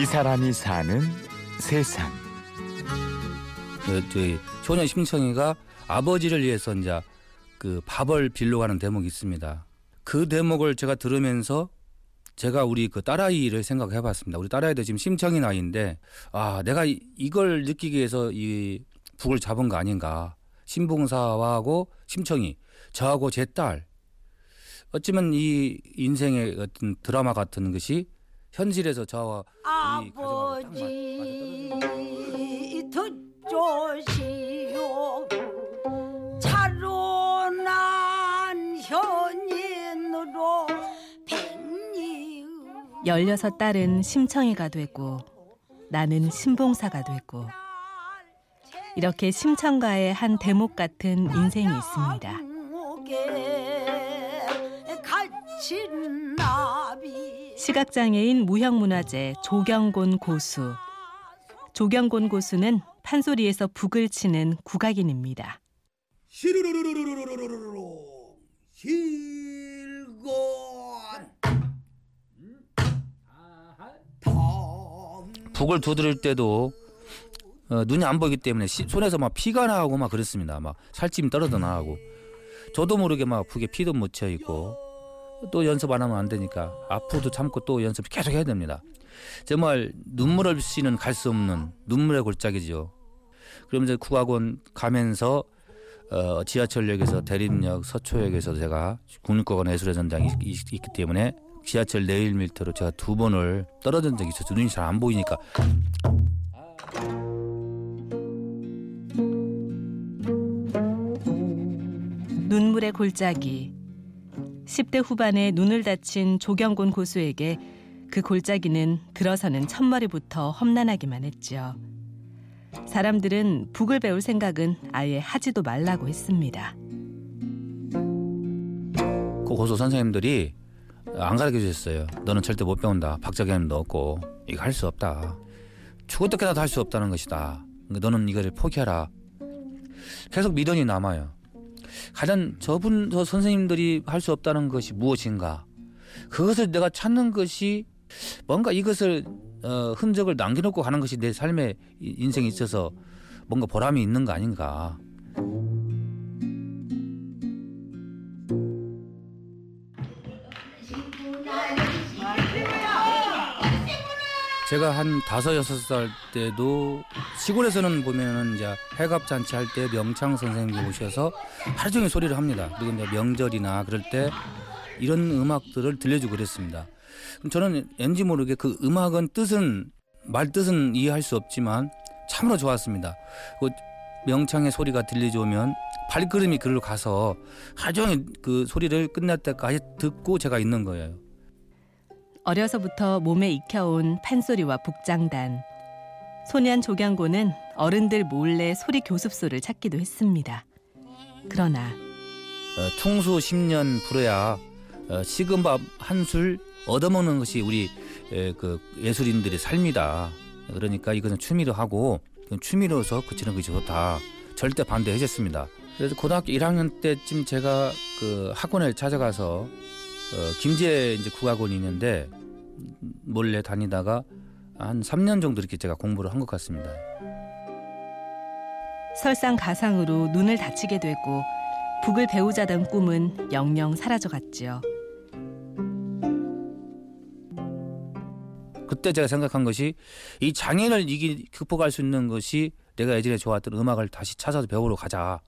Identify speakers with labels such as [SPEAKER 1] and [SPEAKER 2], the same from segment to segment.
[SPEAKER 1] 이 사람이 사는 세상.
[SPEAKER 2] 그 저희 소년 심청이가 아버지를 위해서 이제 그 밥을 빌려 가는 대목이 있습니다. 그 대목을 제가 들으면서 제가 우리 그 딸아이를 생각해 봤습니다. 우리 딸아이도 지금 심청이 나이인데 아, 내가 이- 이걸 느끼기 위해서 이 북을 잡은 거 아닌가. 신봉사하고 심청이 저하고 제 딸 어쩌면 이 인생의 어떤 드라마 같은 것이 현실에서 저와 이 가정하고 딱 맞-
[SPEAKER 3] 아버지 듣조시오 차로 난 현인으로 백리
[SPEAKER 4] 16 딸은 심청이가 되고 나는 신봉사가 되고 이렇게 심청가의 한 대목 같은 인생이 있습니다. 시각장애인 무형문화재 조경곤 고수. 조경곤 고수는 판소리에서 북을 치는 국악인입니다.
[SPEAKER 2] 북을 두드릴 때도 어, 눈이 안 보이기 때문에 시- 손에서 막 피가 나고 막 그랬습니다. 막 살찜 떨어져 나가고 저도 모르게 막 북에 피도 묻혀 있고 또 연습 안 하면 안 되니까 앞으로도 참고 또 연습 계속 해야 됩니다. 정말 눈물 없이는 갈 수 없는 눈물의 골짜기죠. 그러면서 국악원 가면서 어, 지하철역에서 대림역 서초역에서 제가 국립국악원 예술의 전당이 있- 있- 있기 때문에 지하철 내일 밀터로 제가 두 번을 떨어진 적이 있었죠. 눈이 잘 안 보이니까.
[SPEAKER 4] 눈물의 골짜기. 10대 후반에 눈을 다친 조경곤 고수에게 그 골짜기는 들어서는 첫머리부터 험난하기만 했죠. 사람들은 북을 배울 생각은 아예 하지도 말라고 했습니다.
[SPEAKER 2] 그 고소 선생님들이 안 가르쳐 주셨어요. 너는 절대 못 배운다. 박자개념도 없고 이거 할 수 없다. 죽을 때까지도 할 수 없다는 것이다. 너는 이거를 포기하라. 계속 미련이 남아요. 가장 저분 저 선생님들이 할 수 없다는 것이 무엇인가? 그것을 내가 찾는 것이 뭔가 이것을 어, 흔적을 남겨놓고 가는 것이 내 삶의 이- 인생에 있어서 뭔가 보람이 있는 거 아닌가? 제가 한 다섯 여섯 살 때도 시골에서는 보면은 이제 해갑 잔치 할 때 명창 선생님이 오셔서 하루 종일 소리를 합니다. 그리고 이제 명절이나 그럴 때 이런 음악들을 들려주고 그랬습니다. 그럼 저는 왠지 모르게 그 음악은 뜻은 말 뜻은 이해할 수 없지만 참으로 좋았습니다. 그 명창의 소리가 들려주면 발걸음이 그리로 가서 하루 종일 그 소리를 끝날 때까지 듣고 제가 있는 거예요.
[SPEAKER 4] 어려서부터 몸에 익혀온 판소리와 북장단. 소년 조경곤은 어른들 몰래 소리 교습소를 찾기도 했습니다. 그러나
[SPEAKER 2] 어, 통수 10년 불어야 어, 식은 밥 한 술 얻어먹는 것이 우리 에, 그 예술인들의 삶이다. 그러니까 이것은 취미로 하고 취미로서 그치는 것이 좋다. 절대 반대해줬습니다. 그래서 고등학교 1학년 때쯤 제가 그 학원을 찾아가서 어, 김제 이제 국악원이 있는데 몰래 다니다가 한 3년 정도 이렇게 제가 공부를 한 것 같습니다.
[SPEAKER 4] 설상가상으로 눈을 다치게 되고 북을 배우자던 꿈은 영영 사라져갔지요.
[SPEAKER 2] 그때 제가 생각한 것이 이 장애를 이기 극복할 수 있는 것이 내가 예전에 좋아했던 음악을 다시 찾아서 배우러 가자.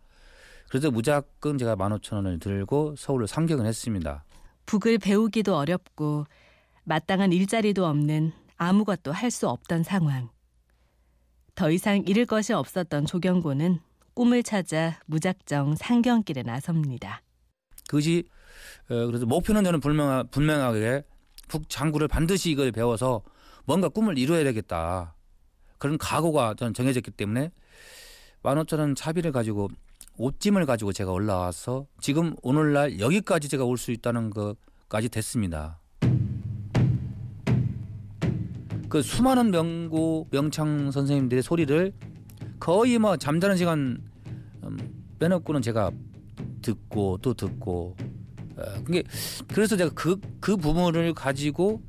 [SPEAKER 2] 그래서 무작정 제가 15,000원을 들고 서울로 상경을 했습니다.
[SPEAKER 4] 북을 배우기도 어렵고 마땅한 일자리도 없는 아무것도 할 수 없던 상황. 더 이상 잃을 것이 없었던 조경고는 꿈을 찾아 무작정 상경길에 나섭니다.
[SPEAKER 2] 그것이 어, 그래서 목표는 저는 분명하, 분명하게 북장구를 반드시 이걸 배워서 뭔가 꿈을 이루어야 되겠다. 그런 각오가 저는 정해졌기 때문에 15,000원 차비를 가지고 옷짐을 가지고 제가 올라와서 지금 오늘날 여기까지 제가 올 수 있다는 것까지 됐습니다. 그 수많은 명고 명창 선생님들의 소리를 거의 뭐 잠자는 시간 음, 빼놓고는 제가 듣고 또 듣고 어, 그게 그래서 제가 그그 부분을 가지고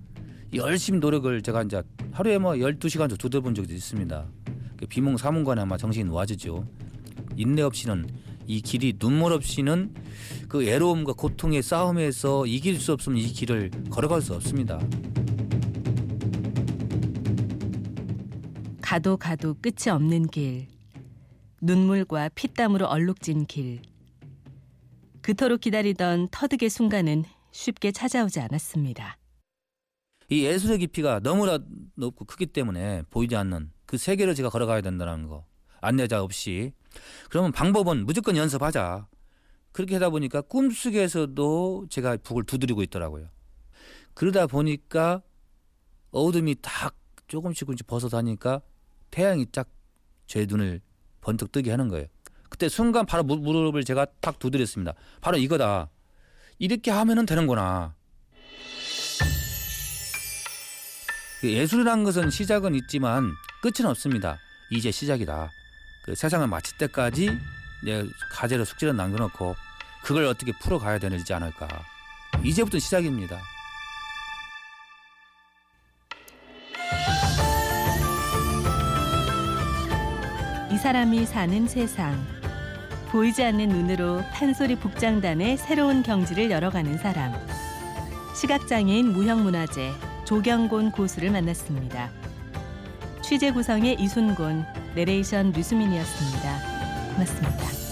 [SPEAKER 2] 열심히 노력을 제가 이제 하루에 뭐 12시간 정도 두드려본 적도 있습니다. 그 비몽사몽간에 아마 정신이 놓아지죠. 인내 없이는 이 길이 눈물 없이는 그 애로움과 고통의 싸움에서 이길 수 없으면 이 길을 걸어갈 수 없습니다.
[SPEAKER 4] 가도 가도 끝이 없는 길. 눈물과 피땀으로 얼룩진 길. 그토록 기다리던 터득의 순간은 쉽게 찾아오지 않았습니다.
[SPEAKER 2] 이 예술의 깊이가 너무나 높고 크기 때문에 보이지 않는 그 세계를 제가 걸어가야 된다는 거. 안내자 없이. 그러면 방법은 무조건 연습하자. 그렇게 하다 보니까 꿈속에서도 제가 북을 두드리고 있더라고요. 그러다 보니까 어둠이 딱 조금씩 조금씩 벗어다니까 태양이 쫙 제 눈을 번뜩 뜨게 하는 거예요. 그때 순간 바로 무- 무릎을 제가 탁 두드렸습니다. 바로 이거다. 이렇게 하면은 되는구나. 그 예술이란 것은 시작은 있지만 끝은 없습니다. 이제 시작이다. 그 세상을 마칠 때까지 내 과제로 숙제를 남겨놓고 그걸 어떻게 풀어가야 되지 않을까. 이제부터 시작입니다.
[SPEAKER 4] 사람이 사는 세상. 보이지 않는 눈으로 판소리 북장단의 새로운 경지를 열어가는 사람. 시각장애인 무형문화재 조경곤 고수를 만났습니다. 취재 구성의 이순곤, 내레이션 류수민이었습니다. 고맙습니다.